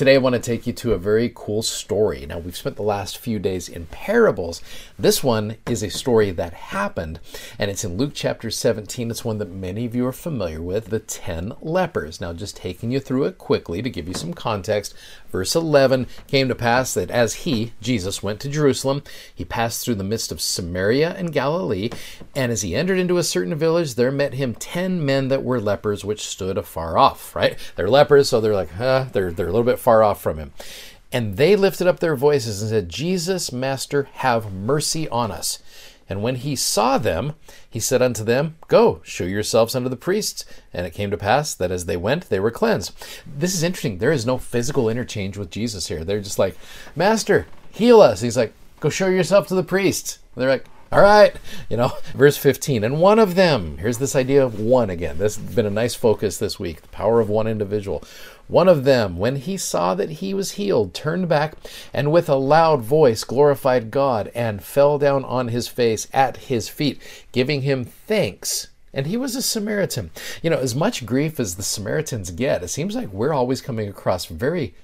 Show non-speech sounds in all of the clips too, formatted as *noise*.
Today, I want to take you to a very cool story. Now, we've spent the last few days in parables. This one is a story that happened, and it's in Luke chapter 17. It's one that many of you are familiar with the 10 lepers. Now, just taking you through it quickly to give you some context. Verse 11 came to pass that as he, Jesus, went to Jerusalem, he passed through the midst of Samaria and Galilee, and as he entered into a certain village, there met him 10 men that were lepers, which stood afar off, right? They're lepers, so they're like, huh, they're, they're a little bit far off from him. And they lifted up their voices and said, Jesus, Master, have mercy on us. And when he saw them, he said unto them, Go, show yourselves unto the priests. And it came to pass that as they went, they were cleansed. This is interesting. There is no physical interchange with Jesus here. They're just like, Master, heal us. He's like, Go show yourself to the priests. they're like, all right, you know, verse 15. And one of them, here's this idea of one again. This has been a nice focus this week the power of one individual. One of them, when he saw that he was healed, turned back and with a loud voice glorified God and fell down on his face at his feet, giving him thanks. And he was a Samaritan. You know, as much grief as the Samaritans get, it seems like we're always coming across very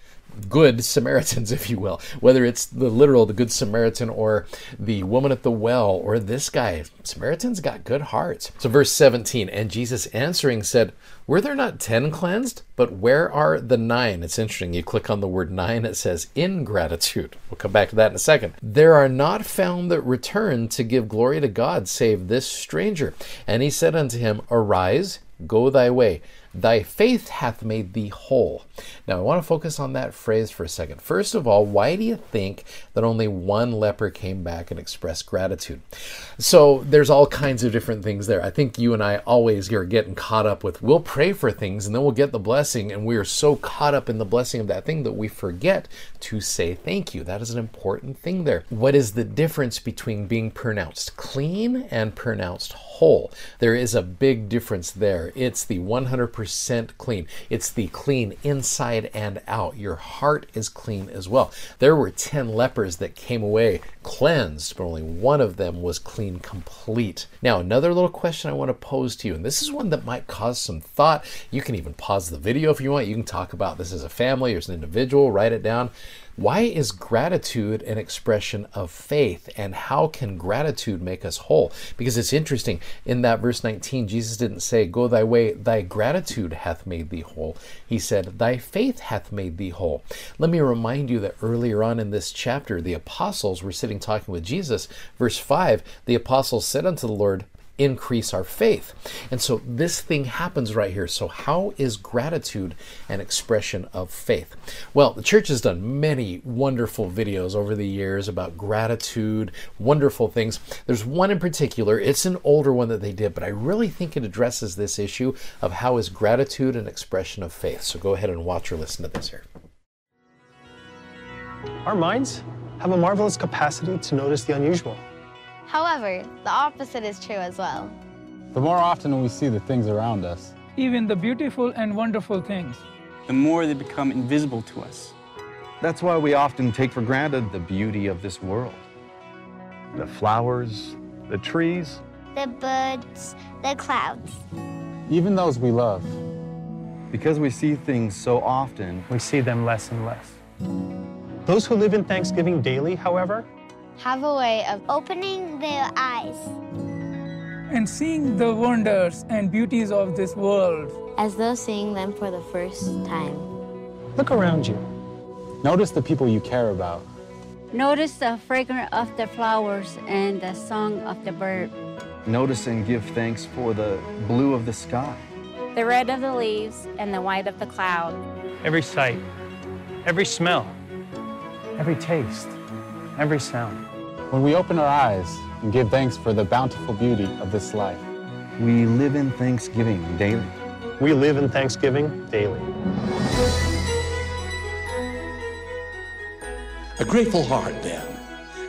good Samaritans, *laughs* if you will, whether it's the literal, the good Samaritan, or the woman at the well, or this guy. Samaritans got good hearts. So, verse 17, and Jesus answering said, Were there not ten cleansed? But where are the nine? It's interesting. You click on the word nine, it says ingratitude. We'll come back to that in a second. There are not found that return to give glory to God, save this stranger. And he said unto him, Arise, go thy way Thy faith hath made thee whole. Now, I want to focus on that phrase for a second. First of all, why do you think that only one leper came back and expressed gratitude? So, there's all kinds of different things there. I think you and I always are getting caught up with we'll pray for things and then we'll get the blessing, and we are so caught up in the blessing of that thing that we forget to say thank you. That is an important thing there. What is the difference between being pronounced clean and pronounced whole? There is a big difference there. It's the 100% 100% clean. It's the clean inside and out. Your heart is clean as well. There were 10 lepers that came away cleansed, but only one of them was clean complete. Now, another little question I want to pose to you, and this is one that might cause some thought. You can even pause the video if you want. You can talk about this as a family or as an individual, write it down. Why is gratitude an expression of faith? And how can gratitude make us whole? Because it's interesting. In that verse 19, Jesus didn't say, Go thy way, thy gratitude hath made thee whole. He said, Thy faith hath made thee whole. Let me remind you that earlier on in this chapter, the apostles were sitting talking with Jesus. Verse 5, the apostles said unto the Lord, increase our faith. And so this thing happens right here. So, how is gratitude an expression of faith? Well, the church has done many wonderful videos over the years about gratitude, wonderful things. There's one in particular, it's an older one that they did, but I really think it addresses this issue of how is gratitude an expression of faith. So, go ahead and watch or listen to this here. Our minds have a marvelous capacity to notice the unusual. However, the opposite is true as well. The more often we see the things around us, even the beautiful and wonderful things, the more they become invisible to us. That's why we often take for granted the beauty of this world. The flowers, the trees, the birds, the clouds. Even those we love. Because we see things so often, we see them less and less. Those who live in Thanksgiving daily, however, have a way of opening their eyes and seeing the wonders and beauties of this world as though seeing them for the first time. Look around you. Notice the people you care about. Notice the fragrance of the flowers and the song of the bird. Notice and give thanks for the blue of the sky, the red of the leaves, and the white of the cloud. Every sight, every smell, every taste every sound. When we open our eyes and give thanks for the bountiful beauty of this life, we live in thanksgiving daily. We live in thanksgiving daily. A grateful heart, then,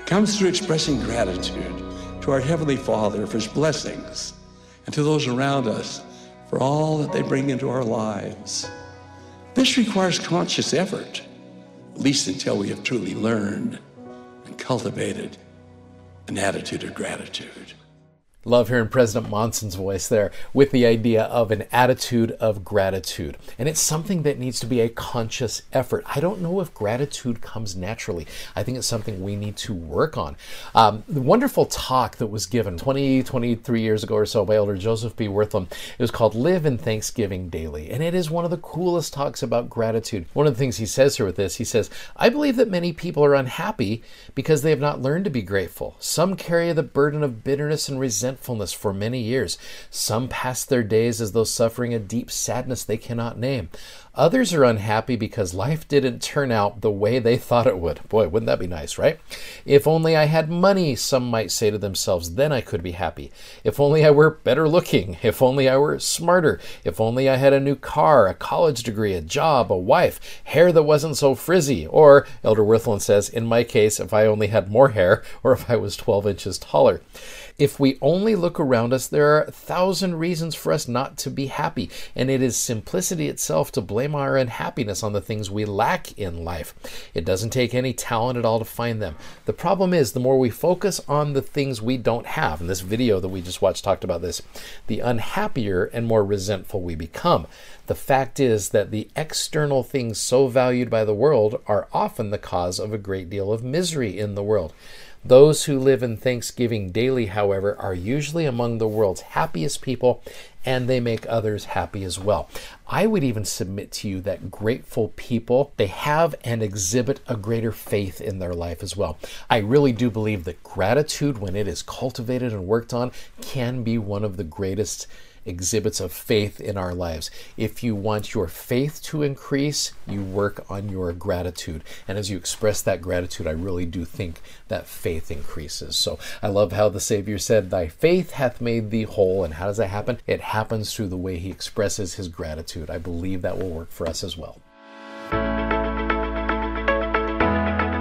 comes through expressing gratitude to our Heavenly Father for His blessings and to those around us for all that they bring into our lives. This requires conscious effort, at least until we have truly learned and cultivated an attitude of gratitude. Love hearing President Monson's voice there with the idea of an attitude of gratitude. And it's something that needs to be a conscious effort. I don't know if gratitude comes naturally. I think it's something we need to work on. Um, the wonderful talk that was given 20, 23 years ago or so by Elder Joseph B. Wirthlin, it was called Live in Thanksgiving Daily. And it is one of the coolest talks about gratitude. One of the things he says here with this, he says, I believe that many people are unhappy because they have not learned to be grateful. Some carry the burden of bitterness and resentment resentfulness for many years. Some pass their days as though suffering a deep sadness they cannot name. Others are unhappy because life didn't turn out the way they thought it would. Boy, wouldn't that be nice, right? If only I had money, some might say to themselves, then I could be happy. If only I were better looking. If only I were smarter. If only I had a new car, a college degree, a job, a wife, hair that wasn't so frizzy. Or, Elder Wirthlin says, in my case, if I only had more hair or if I was 12 inches taller. If we only look around us, there are a thousand reasons for us not to be happy, and it is simplicity itself to blame our unhappiness on the things we lack in life. It doesn't take any talent at all to find them. The problem is, the more we focus on the things we don't have, and this video that we just watched talked about this, the unhappier and more resentful we become. The fact is that the external things so valued by the world are often the cause of a great deal of misery in the world. Those who live in thanksgiving daily, however, are usually among the world's happiest people and they make others happy as well. I would even submit to you that grateful people, they have and exhibit a greater faith in their life as well. I really do believe that gratitude, when it is cultivated and worked on, can be one of the greatest exhibits of faith in our lives. If you want your faith to increase, you work on your gratitude. And as you express that gratitude, I really do think that faith increases. So I love how the Savior said, Thy faith hath made thee whole. And how does that happen? It happens through the way he expresses his gratitude. I believe that will work for us as well.